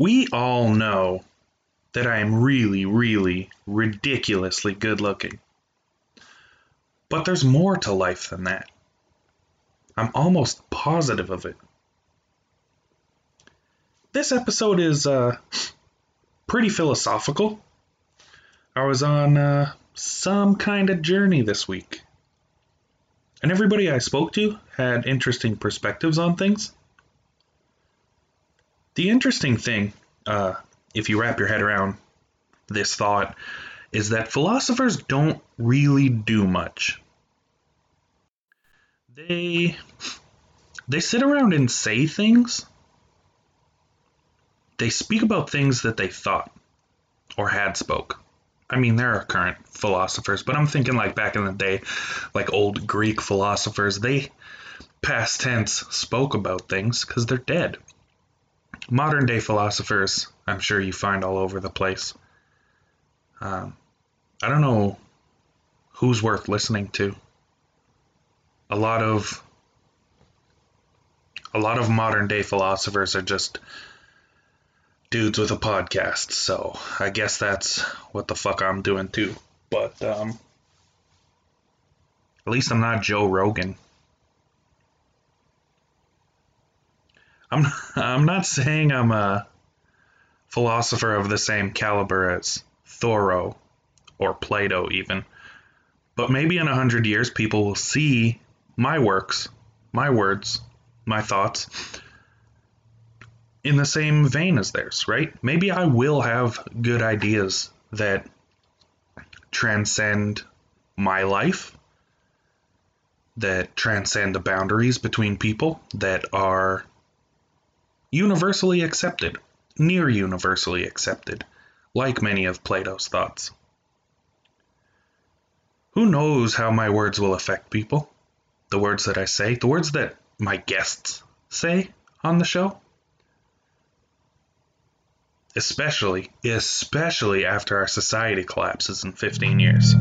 We all know that I am really, really ridiculously good looking. But there's more to life than that. I'm almost positive of it. This episode is uh, pretty philosophical. I was on uh, some kind of journey this week. And everybody I spoke to had interesting perspectives on things. The interesting thing, uh, if you wrap your head around this thought, is that philosophers don't really do much. They they sit around and say things. They speak about things that they thought or had spoke. I mean, there are current philosophers, but I'm thinking like back in the day, like old Greek philosophers, they past tense spoke about things because they're dead. Modern day philosophers, I'm sure you find all over the place. Um, I don't know who's worth listening to. A lot of a lot of modern day philosophers are just dudes with a podcast, so I guess that's what the fuck I'm doing too. But um, at least I'm not Joe Rogan. I'm I'm not saying I'm a philosopher of the same caliber as Thoreau or Plato even. But maybe in a hundred years people will see my works, my words, my thoughts in the same vein as theirs, right? Maybe I will have good ideas that transcend my life, that transcend the boundaries between people, that are universally accepted, near universally accepted, like many of Plato's thoughts. Who knows how my words will affect people? The words that I say, the words that my guests say on the show? Especially, especially after our society collapses in 15 years.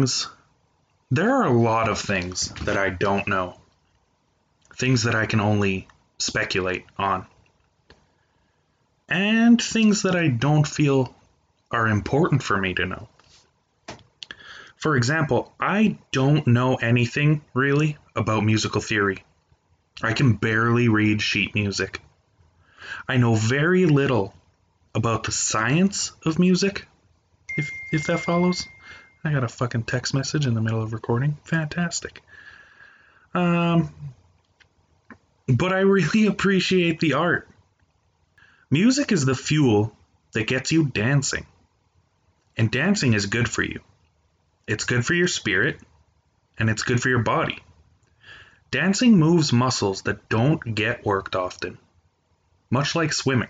Things, there are a lot of things that I don't know. Things that I can only speculate on. And things that I don't feel are important for me to know. For example, I don't know anything really about musical theory. I can barely read sheet music. I know very little about the science of music, if if that follows. I got a fucking text message in the middle of recording. Fantastic. Um but I really appreciate the art. Music is the fuel that gets you dancing. And dancing is good for you. It's good for your spirit and it's good for your body. Dancing moves muscles that don't get worked often, much like swimming.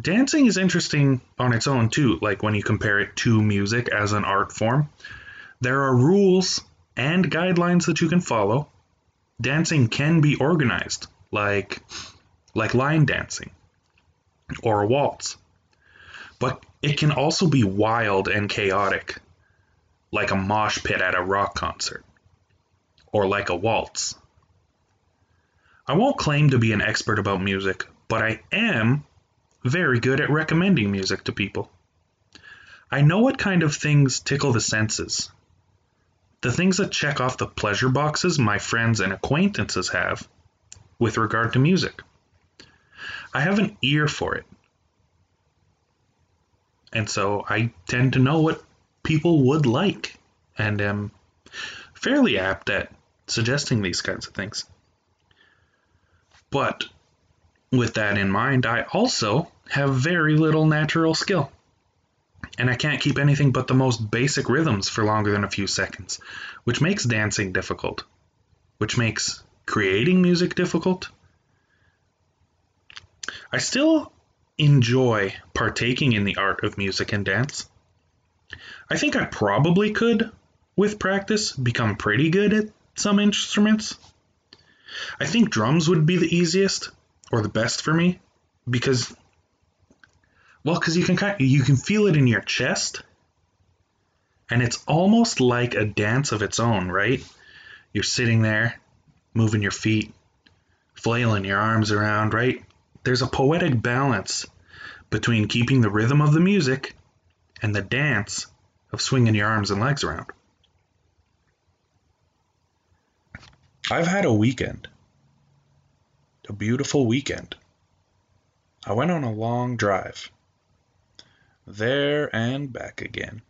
Dancing is interesting on its own too, like when you compare it to music as an art form. There are rules and guidelines that you can follow. Dancing can be organized, like like line dancing or a waltz. But it can also be wild and chaotic, like a mosh pit at a rock concert or like a waltz. I won't claim to be an expert about music, but I am very good at recommending music to people. I know what kind of things tickle the senses. The things that check off the pleasure boxes my friends and acquaintances have with regard to music. I have an ear for it. And so I tend to know what people would like and am fairly apt at suggesting these kinds of things. But with that in mind, I also have very little natural skill. And I can't keep anything but the most basic rhythms for longer than a few seconds, which makes dancing difficult, which makes creating music difficult. I still enjoy partaking in the art of music and dance. I think I probably could, with practice, become pretty good at some instruments. I think drums would be the easiest or the best for me because well cuz you can kind you can feel it in your chest and it's almost like a dance of its own, right? You're sitting there moving your feet, flailing your arms around, right? There's a poetic balance between keeping the rhythm of the music and the dance of swinging your arms and legs around. I've had a weekend, a beautiful weekend. I went on a long drive, there and back again.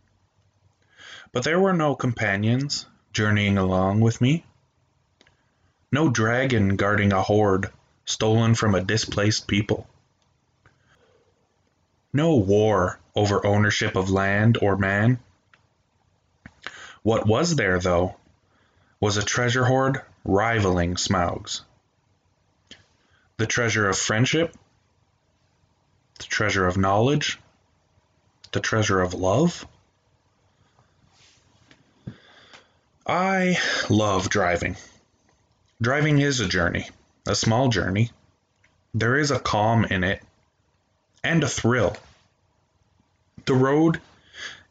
But there were no companions journeying along with me. No dragon guarding a hoard stolen from a displaced people. No war over ownership of land or man. What was there, though, was a treasure hoard rivaling Smaug's. The treasure of friendship, the treasure of knowledge, the treasure of love. I love driving. Driving is a journey, a small journey. There is a calm in it and a thrill. The road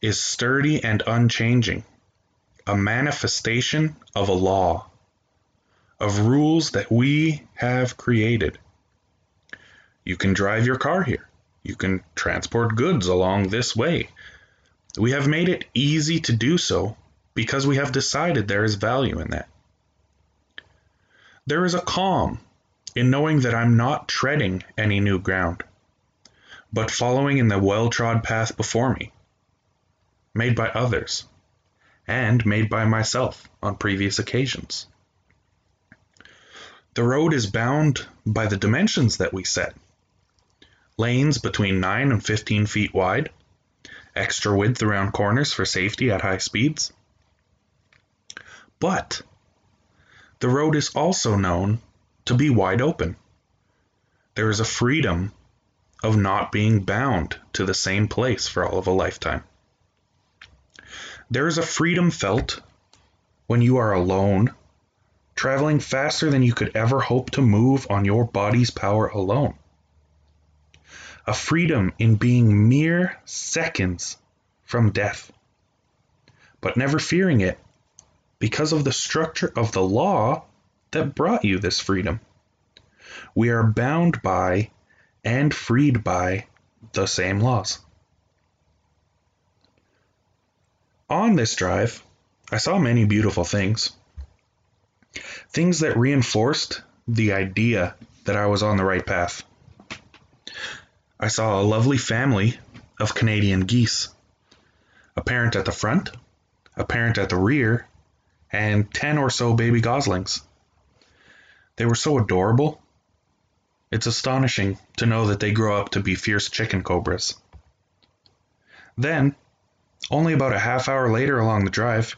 is sturdy and unchanging, a manifestation of a law, of rules that we have created. You can drive your car here. You can transport goods along this way. We have made it easy to do so because we have decided there is value in that. There is a calm in knowing that I'm not treading any new ground, but following in the well trod path before me, made by others, and made by myself on previous occasions. The road is bound by the dimensions that we set lanes between 9 and 15 feet wide, extra width around corners for safety at high speeds. But the road is also known to be wide open. There is a freedom of not being bound to the same place for all of a lifetime. There is a freedom felt when you are alone, traveling faster than you could ever hope to move on your body's power alone a freedom in being mere seconds from death, but never fearing it because of the structure of the law that brought you this freedom. We are bound by and freed by the same laws. On this drive, I saw many beautiful things. Things that reinforced the idea that I was on the right path. I saw a lovely family of Canadian geese. A parent at the front, a parent at the rear, and 10 or so baby goslings. They were so adorable. It's astonishing to know that they grow up to be fierce chicken cobras. Then, only about a half hour later along the drive,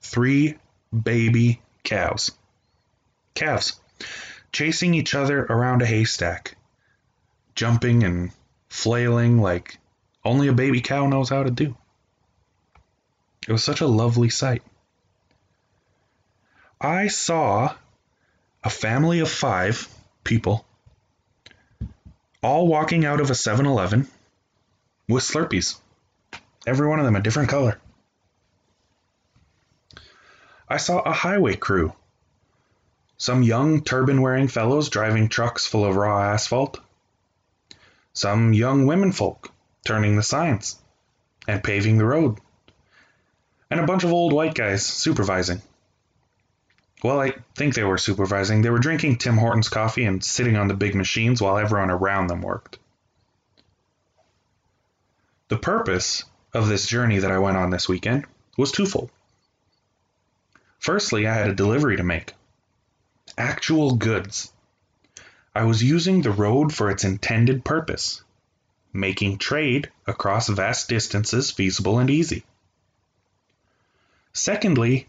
three baby cows. Calves, chasing each other around a haystack jumping and flailing like only a baby cow knows how to do. It was such a lovely sight. I saw a family of five people all walking out of a 7 Eleven with Slurpees. Every one of them a different color. I saw a highway crew. Some young turban wearing fellows driving trucks full of raw asphalt some young womenfolk turning the signs and paving the road, and a bunch of old white guys supervising. Well, I think they were supervising. They were drinking Tim Hortons coffee and sitting on the big machines while everyone around them worked. The purpose of this journey that I went on this weekend was twofold. Firstly, I had a delivery to make actual goods I was using the road for its intended purpose, making trade across vast distances feasible and easy. Secondly,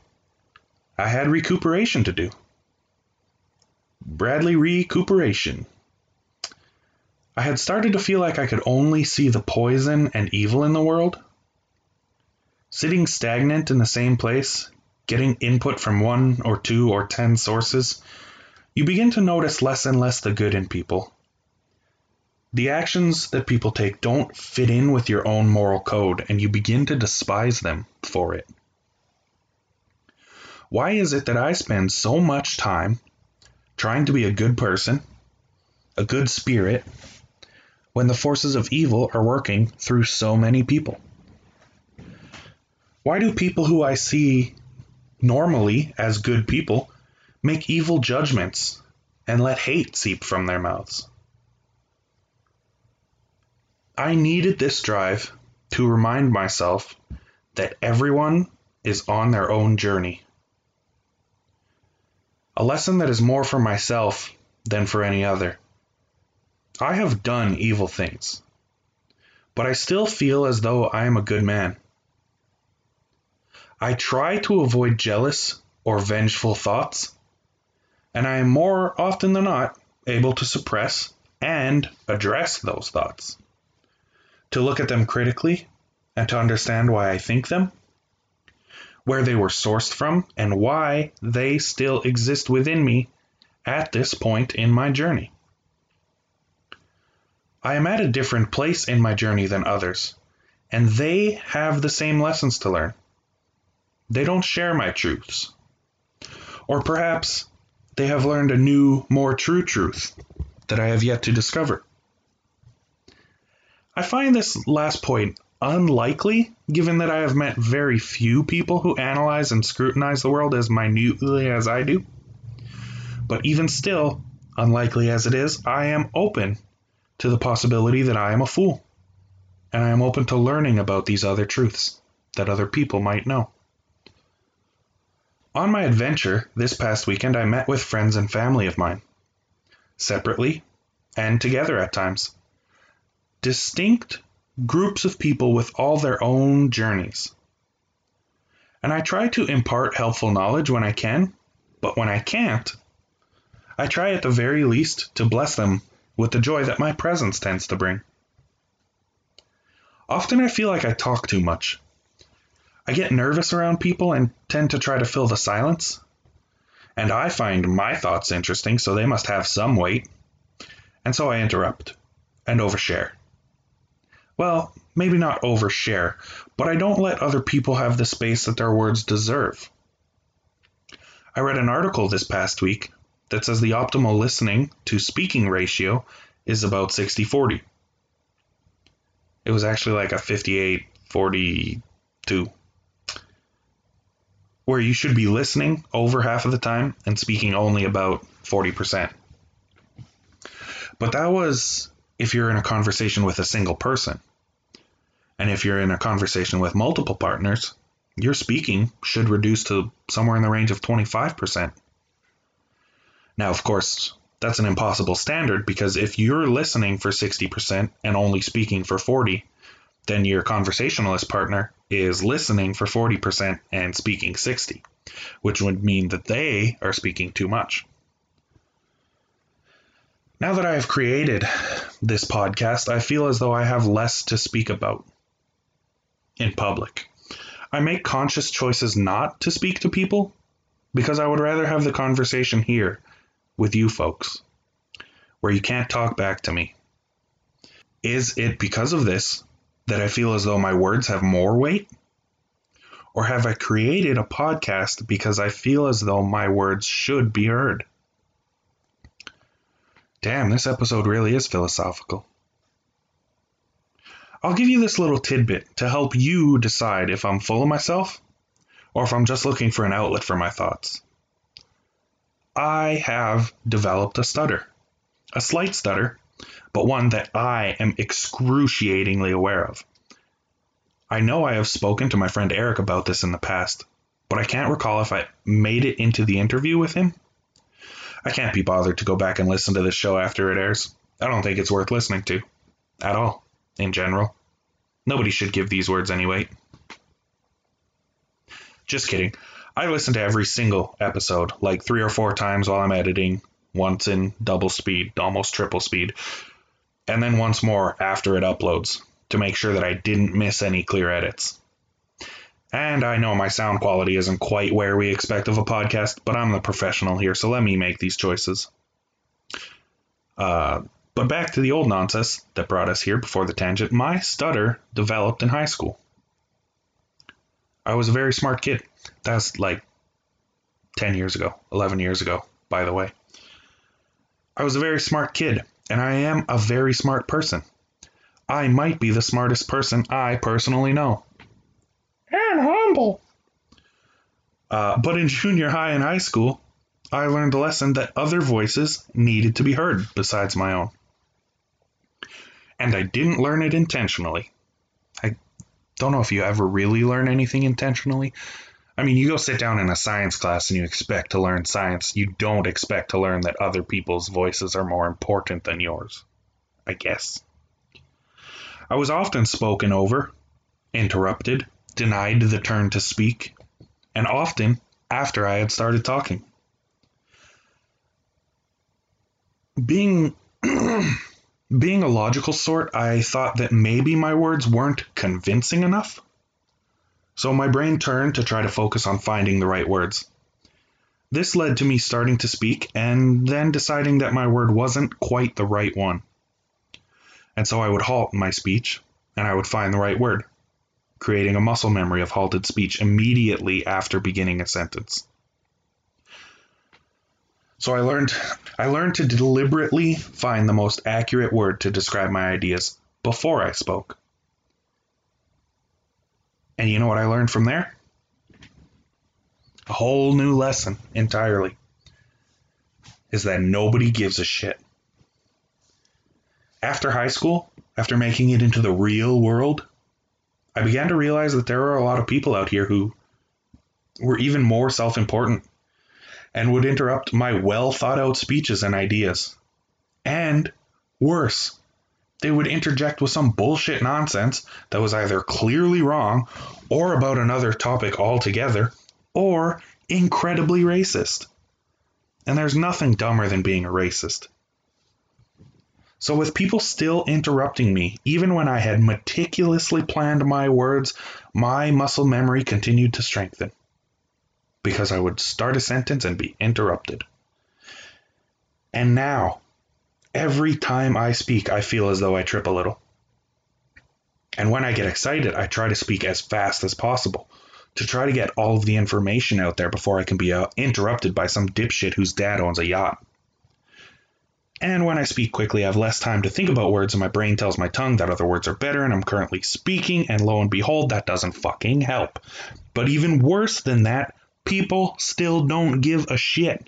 I had recuperation to do. Bradley recuperation. I had started to feel like I could only see the poison and evil in the world. Sitting stagnant in the same place, getting input from one or two or ten sources, you begin to notice less and less the good in people. The actions that people take don't fit in with your own moral code, and you begin to despise them for it. Why is it that I spend so much time trying to be a good person, a good spirit, when the forces of evil are working through so many people? Why do people who I see normally as good people make evil judgments and let hate seep from their mouths? I needed this drive to remind myself that everyone is on their own journey. A lesson that is more for myself than for any other. I have done evil things, but I still feel as though I am a good man. I try to avoid jealous or vengeful thoughts, and I am more often than not able to suppress and address those thoughts. To look at them critically and to understand why I think them, where they were sourced from, and why they still exist within me at this point in my journey. I am at a different place in my journey than others, and they have the same lessons to learn. They don't share my truths. Or perhaps they have learned a new, more true truth that I have yet to discover. I find this last point unlikely, given that I have met very few people who analyze and scrutinize the world as minutely as I do. But even still, unlikely as it is, I am open to the possibility that I am a fool. And I am open to learning about these other truths that other people might know. On my adventure this past weekend, I met with friends and family of mine, separately and together at times. Distinct groups of people with all their own journeys. And I try to impart helpful knowledge when I can, but when I can't, I try at the very least to bless them with the joy that my presence tends to bring. Often I feel like I talk too much I get nervous around people and tend to try to fill the silence. And I find my thoughts interesting, so they must have some weight. And so I interrupt and overshare. Well, maybe not overshare, but I don't let other people have the space that their words deserve. I read an article this past week that says the optimal listening to speaking ratio is about 60 40. It was actually like a 58 42 where you should be listening over half of the time and speaking only about 40%. But that was if you're in a conversation with a single person. And if you're in a conversation with multiple partners, your speaking should reduce to somewhere in the range of 25%. Now, of course, that's an impossible standard because if you're listening for 60% and only speaking for 40, then your conversationalist partner is listening for 40% and speaking 60, which would mean that they are speaking too much. Now that I have created this podcast, I feel as though I have less to speak about in public. I make conscious choices not to speak to people because I would rather have the conversation here with you folks, where you can't talk back to me. Is it because of this that I feel as though my words have more weight? Or have I created a podcast because I feel as though my words should be heard? Damn, this episode really is philosophical. I'll give you this little tidbit to help you decide if I'm full of myself or if I'm just looking for an outlet for my thoughts. I have developed a stutter, a slight stutter but one that I am excruciatingly aware of. I know I have spoken to my friend Eric about this in the past, but I can't recall if I made it into the interview with him. I can't be bothered to go back and listen to this show after it airs. I don't think it's worth listening to. At all, in general. Nobody should give these words any weight. Just kidding. I listen to every single episode like three or four times while I'm editing, once in double speed, almost triple speed, and then once more after it uploads to make sure that I didn't miss any clear edits. And I know my sound quality isn't quite where we expect of a podcast, but I'm the professional here, so let me make these choices. Uh, but back to the old nonsense that brought us here before the tangent. My stutter developed in high school. I was a very smart kid. That's like 10 years ago, 11 years ago, by the way. I was a very smart kid, and I am a very smart person. I might be the smartest person I personally know. And humble. Uh, but in junior high and high school, I learned a lesson that other voices needed to be heard besides my own and I didn't learn it intentionally. I don't know if you ever really learn anything intentionally. I mean, you go sit down in a science class and you expect to learn science. You don't expect to learn that other people's voices are more important than yours. I guess. I was often spoken over, interrupted, denied the turn to speak, and often after I had started talking. Being being a logical sort, I thought that maybe my words weren't convincing enough. So my brain turned to try to focus on finding the right words. This led to me starting to speak and then deciding that my word wasn't quite the right one. And so I would halt my speech and I would find the right word, creating a muscle memory of halted speech immediately after beginning a sentence. So I learned I learned to deliberately find the most accurate word to describe my ideas before I spoke. And you know what I learned from there? A whole new lesson entirely is that nobody gives a shit. After high school, after making it into the real world, I began to realize that there are a lot of people out here who were even more self important and would interrupt my well thought out speeches and ideas. And worse, they would interject with some bullshit nonsense that was either clearly wrong or about another topic altogether or incredibly racist. And there's nothing dumber than being a racist. So, with people still interrupting me, even when I had meticulously planned my words, my muscle memory continued to strengthen because I would start a sentence and be interrupted. And now, every time I speak, I feel as though I trip a little. And when I get excited, I try to speak as fast as possible to try to get all of the information out there before I can be uh, interrupted by some dipshit whose dad owns a yacht. And when I speak quickly, I have less time to think about words, and my brain tells my tongue that other words are better, and I'm currently speaking, and lo and behold, that doesn't fucking help. But even worse than that, people still don't give a shit.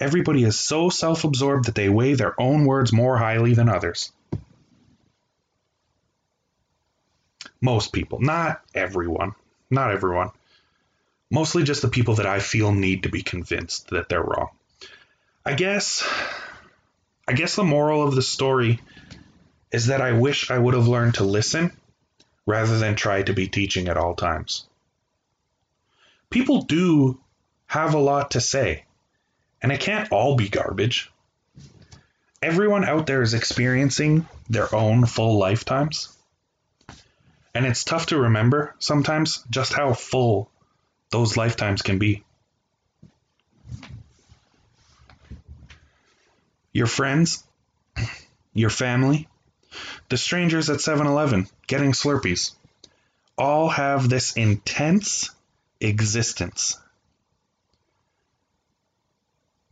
Everybody is so self absorbed that they weigh their own words more highly than others. Most people, not everyone, not everyone. Mostly just the people that I feel need to be convinced that they're wrong. I guess I guess the moral of the story is that I wish I would have learned to listen rather than try to be teaching at all times people do have a lot to say, and it can't all be garbage. Everyone out there is experiencing their own full lifetimes. And it's tough to remember sometimes just how full those lifetimes can be. Your friends, your family, the strangers at 7 Eleven getting Slurpees all have this intense existence.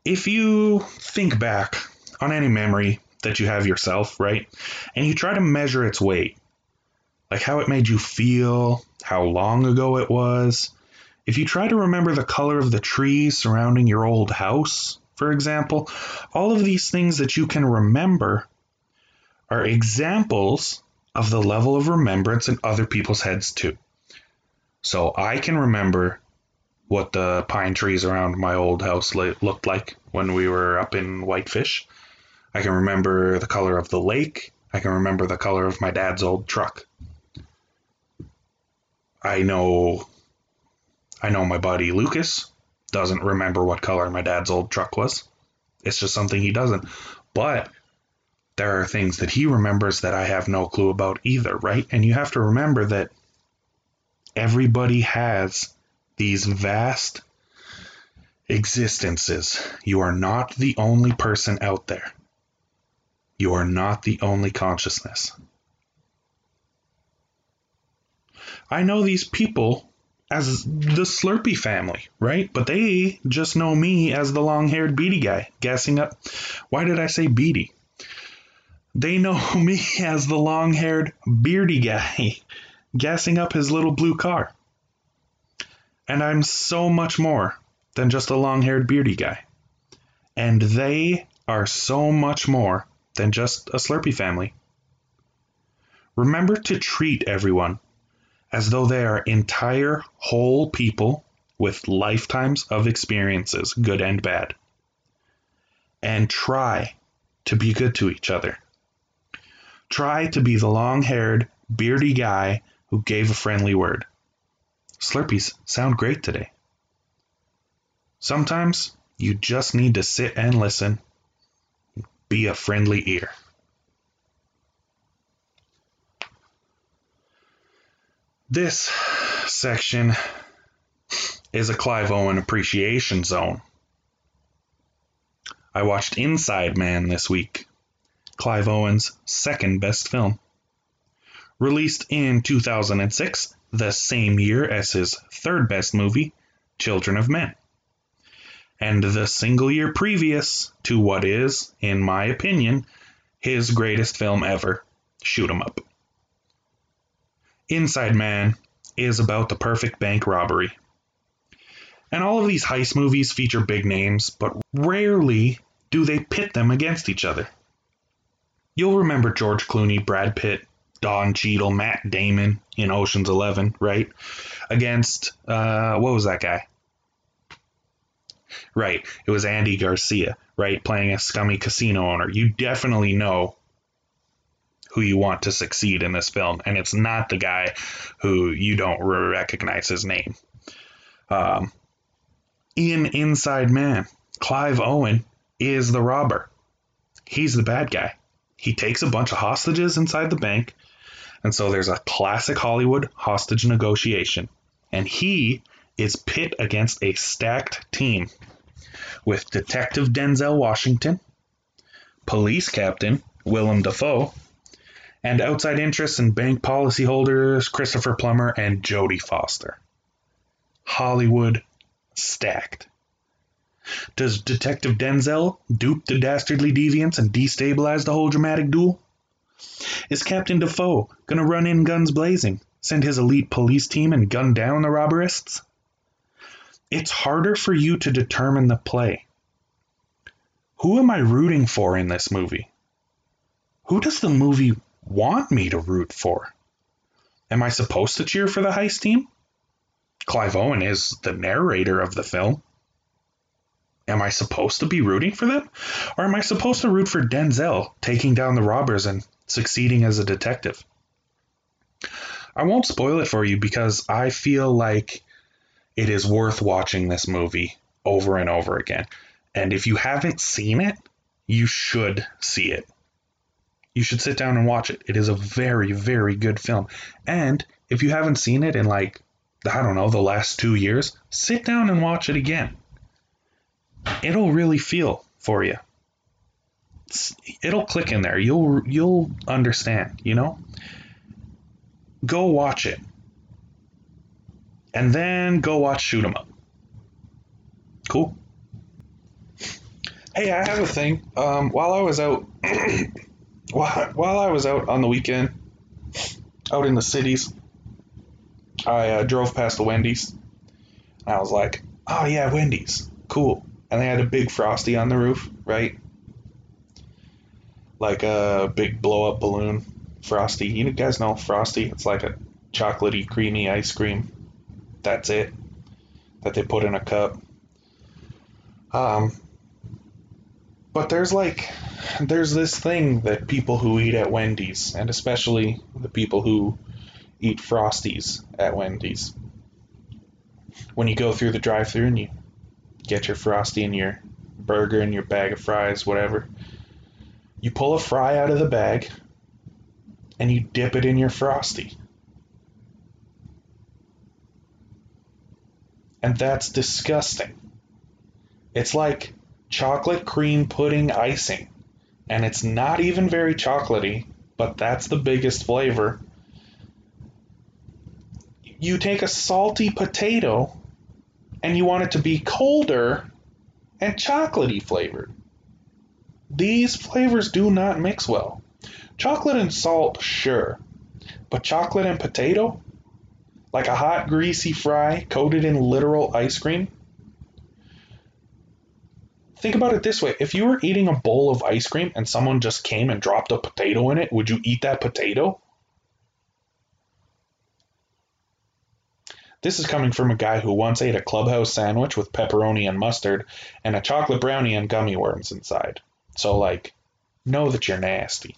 If you think back on any memory that you have yourself, right, and you try to measure its weight, like how it made you feel, how long ago it was, if you try to remember the color of the trees surrounding your old house, for example, all of these things that you can remember are examples of the level of remembrance in other people's heads too. So I can remember what the pine trees around my old house looked like when we were up in Whitefish. I can remember the color of the lake. I can remember the color of my dad's old truck. I know I know my buddy Lucas doesn't remember what color my dad's old truck was. It's just something he doesn't. But there are things that he remembers that I have no clue about either, right? And you have to remember that Everybody has these vast existences. You are not the only person out there. You are not the only consciousness. I know these people as the Slurpee family, right? But they just know me as the long haired beady guy, gassing up. Why did I say beady? They know me as the long haired beardy guy, gassing up his little blue car. And I'm so much more than just a long haired beardy guy. And they are so much more than just a Slurpee family. Remember to treat everyone as though they are entire whole people with lifetimes of experiences, good and bad. And try to be good to each other. Try to be the long haired, beardy guy who gave a friendly word. Slurpees sound great today. Sometimes you just need to sit and listen. Be a friendly ear. This section is a Clive Owen appreciation zone. I watched Inside Man this week, Clive Owen's second best film. Released in 2006, the same year as his third best movie, Children of Men. And the single year previous to what is, in my opinion, his greatest film ever, Shoot 'em Up. Inside Man is about the perfect bank robbery. And all of these heist movies feature big names, but rarely do they pit them against each other. You'll remember George Clooney, Brad Pitt, Don Cheadle, Matt Damon in Ocean's Eleven, right? Against uh, what was that guy? Right, it was Andy Garcia, right, playing a scummy casino owner. You definitely know who you want to succeed in this film, and it's not the guy who you don't recognize his name. Um, in Inside Man, Clive Owen is the robber. He's the bad guy. He takes a bunch of hostages inside the bank, and so there's a classic Hollywood hostage negotiation. And he is pit against a stacked team with Detective Denzel Washington, Police Captain Willem Dafoe, and outside interests and bank policyholders Christopher Plummer and Jodie Foster. Hollywood stacked. Does Detective Denzel dupe the dastardly deviants and destabilize the whole dramatic duel? Is Captain Dafoe gonna run in guns blazing, send his elite police team and gun down the robberists? It's harder for you to determine the play. Who am I rooting for in this movie? Who does the movie want me to root for? Am I supposed to cheer for the heist team? Clive Owen is the narrator of the film. Am I supposed to be rooting for them? Or am I supposed to root for Denzel taking down the robbers and succeeding as a detective? I won't spoil it for you because I feel like it is worth watching this movie over and over again. And if you haven't seen it, you should see it. You should sit down and watch it. It is a very, very good film. And if you haven't seen it in like, I don't know, the last two years, sit down and watch it again. It'll really feel for you. It'll click in there. You'll you'll understand, you know? Go watch it. And then go watch Shoot 'em Up. Cool. Hey, I have a thing. Um, while I was out while, while I was out on the weekend, out in the cities, I uh, drove past the Wendy's. And I was like, oh yeah, Wendy's, cool. And they had a big frosty on the roof, right? Like a big blow up balloon frosty. You guys know frosty? It's like a chocolatey, creamy ice cream. That's it. That they put in a cup. Um, but there's like there's this thing that people who eat at Wendy's, and especially the people who eat Frosties at Wendy's, when you go through the drive-through and you get your Frosty and your burger and your bag of fries, whatever, you pull a fry out of the bag and you dip it in your Frosty. And that's disgusting. It's like chocolate cream pudding icing. And it's not even very chocolatey, but that's the biggest flavor. You take a salty potato and you want it to be colder and chocolatey flavored. These flavors do not mix well. Chocolate and salt, sure, but chocolate and potato? Like a hot, greasy fry coated in literal ice cream? Think about it this way if you were eating a bowl of ice cream and someone just came and dropped a potato in it, would you eat that potato? This is coming from a guy who once ate a clubhouse sandwich with pepperoni and mustard and a chocolate brownie and gummy worms inside. So, like, know that you're nasty.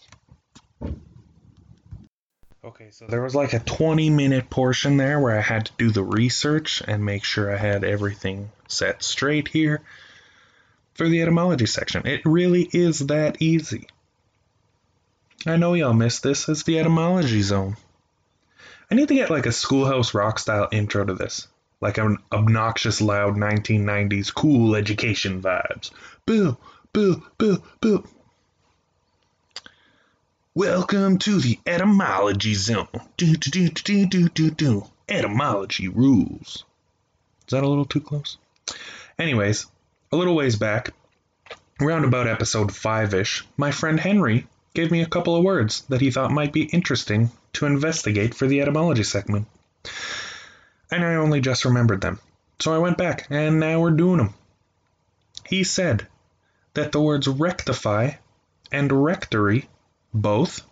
Okay, so there was like a 20 minute portion there where I had to do the research and make sure I had everything set straight here for the etymology section. It really is that easy. I know y'all missed this. It's the etymology zone. I need to get like a schoolhouse rock style intro to this. Like an obnoxious, loud 1990s cool education vibes. Boo, boo, boo, boo. Welcome to the etymology zone. Do, do, do, do, do, do, do. Etymology rules. Is that a little too close? Anyways, a little ways back, around about episode 5 ish, my friend Henry gave me a couple of words that he thought might be interesting to investigate for the etymology segment. And I only just remembered them. So I went back, and now we're doing them. He said that the words rectify and rectory both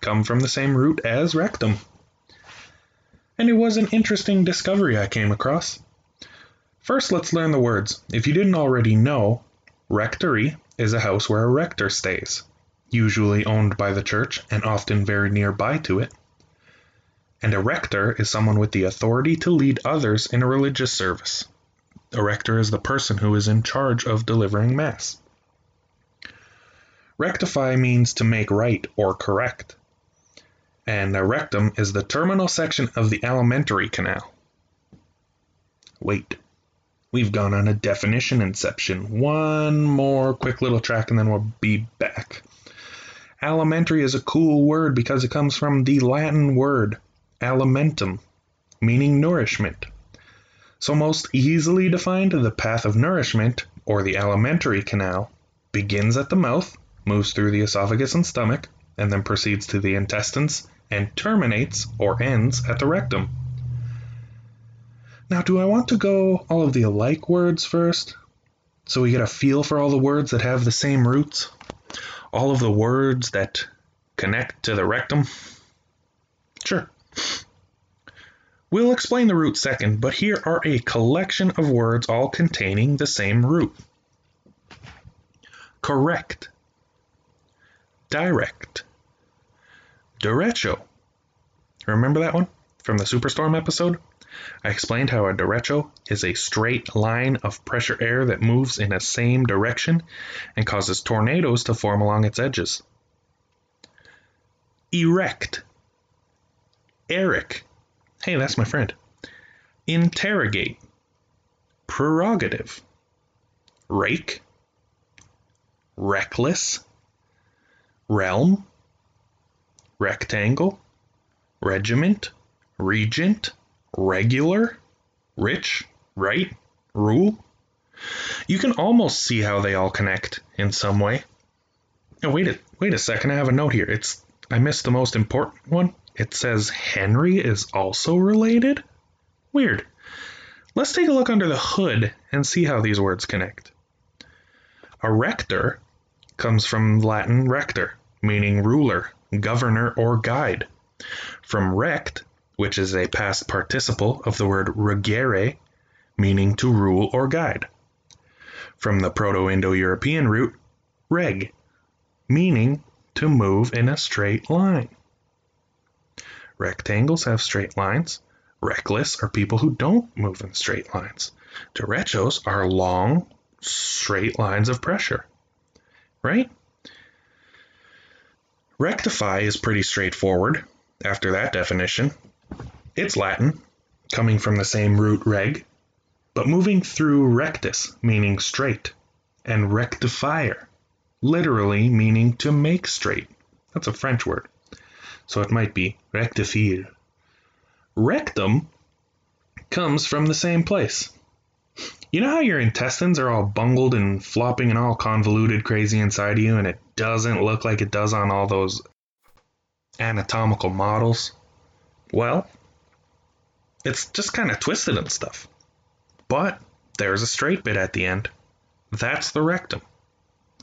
come from the same root as rectum. And it was an interesting discovery I came across. First, let's learn the words. If you didn't already know, rectory is a house where a rector stays, usually owned by the church and often very nearby to it. And a rector is someone with the authority to lead others in a religious service. A rector is the person who is in charge of delivering Mass. Rectify means to make right or correct. And a rectum is the terminal section of the alimentary canal. Wait, we've gone on a definition inception. One more quick little track and then we'll be back. Alimentary is a cool word because it comes from the Latin word alimentum, meaning nourishment. So, most easily defined, the path of nourishment, or the alimentary canal, begins at the mouth moves through the esophagus and stomach, and then proceeds to the intestines and terminates or ends at the rectum. Now, do I want to go all of the alike words first? So we get a feel for all the words that have the same roots? All of the words that connect to the rectum? Sure. We'll explain the root second, but here are a collection of words all containing the same root. Correct direct. Derecho. Remember that one from the Superstorm episode? I explained how a derecho is a straight line of pressure air that moves in a same direction and causes tornadoes to form along its edges. Erect. Eric. Hey, that's my friend. Interrogate. Prerogative. Rake. Reckless realm, rectangle, regiment, regent, regular, rich, right, rule. You can almost see how they all connect in some way. Oh, wait a wait a second. I have a note here. It's I missed the most important one. It says Henry is also related. Weird. Let's take a look under the hood and see how these words connect. A rector comes from Latin rector, meaning ruler, governor, or guide. From rect, which is a past participle of the word regere, meaning to rule or guide. From the Proto Indo European root reg, meaning to move in a straight line. Rectangles have straight lines. Reckless are people who don't move in straight lines. Derechos are long, straight lines of pressure. Right? Rectify is pretty straightforward after that definition. It's Latin, coming from the same root reg, but moving through rectus, meaning straight, and rectifier, literally meaning to make straight. That's a French word. So it might be rectifier. Rectum comes from the same place. You know how your intestines are all bungled and flopping and all convoluted crazy inside of you, and it doesn't look like it does on all those anatomical models? Well, it's just kind of twisted and stuff. But there's a straight bit at the end. That's the rectum.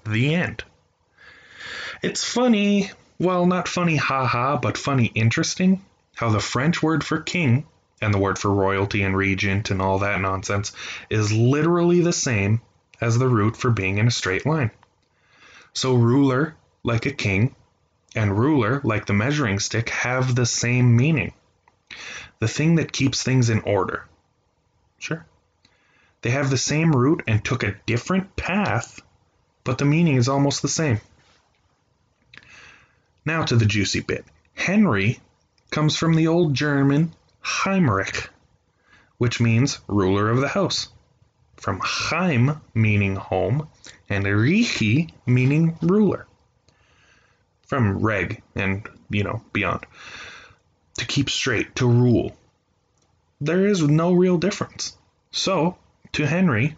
The end. It's funny, well, not funny haha, but funny interesting, how the French word for king and the word for royalty and regent and all that nonsense is literally the same as the root for being in a straight line. So, ruler, like a king, and ruler, like the measuring stick, have the same meaning. The thing that keeps things in order. Sure. They have the same root and took a different path, but the meaning is almost the same. Now to the juicy bit. Henry comes from the old German Heimrich, which means ruler of the house. From Heim meaning home and Richi meaning ruler. From reg and, you know, beyond. To keep straight, to rule. There is no real difference. So, to Henry,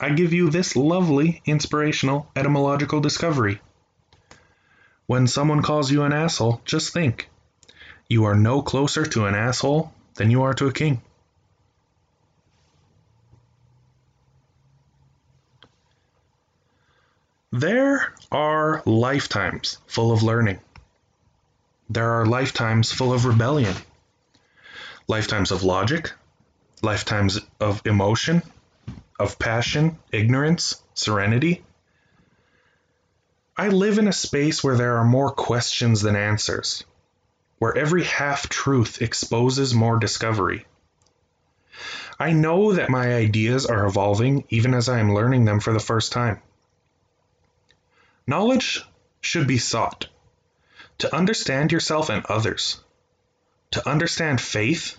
I give you this lovely inspirational etymological discovery. When someone calls you an asshole, just think you are no closer to an asshole than you are to a king. There are lifetimes full of learning. There are lifetimes full of rebellion, lifetimes of logic, lifetimes of emotion, of passion, ignorance, serenity. I live in a space where there are more questions than answers, where every half truth exposes more discovery. I know that my ideas are evolving even as I am learning them for the first time. Knowledge should be sought to understand yourself and others, to understand faith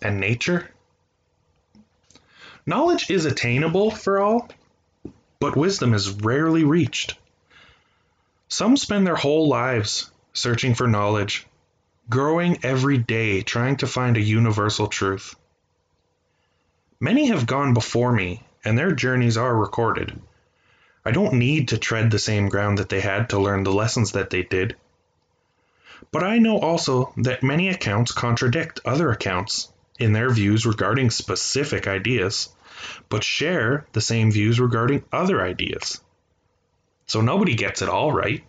and nature. Knowledge is attainable for all, but wisdom is rarely reached. Some spend their whole lives searching for knowledge, growing every day trying to find a universal truth. Many have gone before me, and their journeys are recorded. I don't need to tread the same ground that they had to learn the lessons that they did. But I know also that many accounts contradict other accounts in their views regarding specific ideas, but share the same views regarding other ideas. So nobody gets it all right.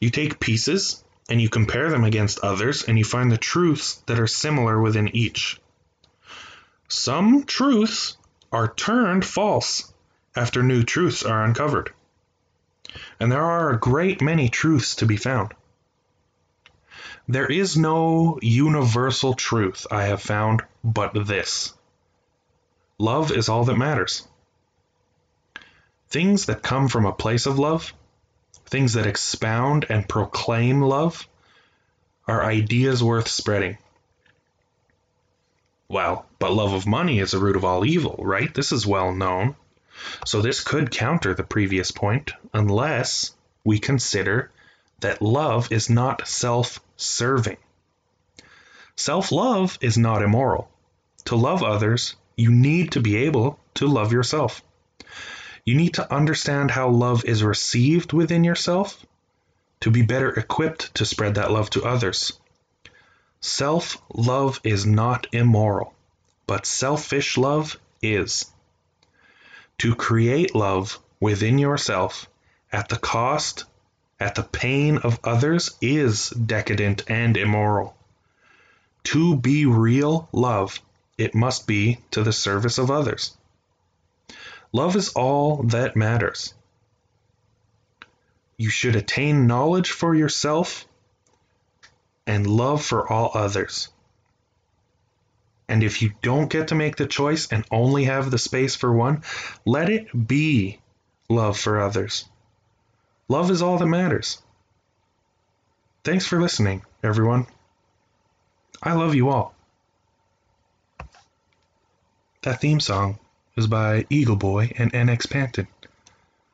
You take pieces and you compare them against others and you find the truths that are similar within each. Some truths are turned false after new truths are uncovered. And there are a great many truths to be found. There is no universal truth I have found but this love is all that matters. Things that come from a place of love, things that expound and proclaim love, are ideas worth spreading. Well, but love of money is the root of all evil, right? This is well known. So this could counter the previous point unless we consider that love is not self serving. Self love is not immoral. To love others, you need to be able to love yourself. You need to understand how love is received within yourself to be better equipped to spread that love to others. Self love is not immoral, but selfish love is. To create love within yourself at the cost, at the pain of others is decadent and immoral. To be real love, it must be to the service of others. Love is all that matters. You should attain knowledge for yourself and love for all others. And if you don't get to make the choice and only have the space for one, let it be love for others. Love is all that matters. Thanks for listening, everyone. I love you all. That theme song was by Eagle Boy and NX Panton.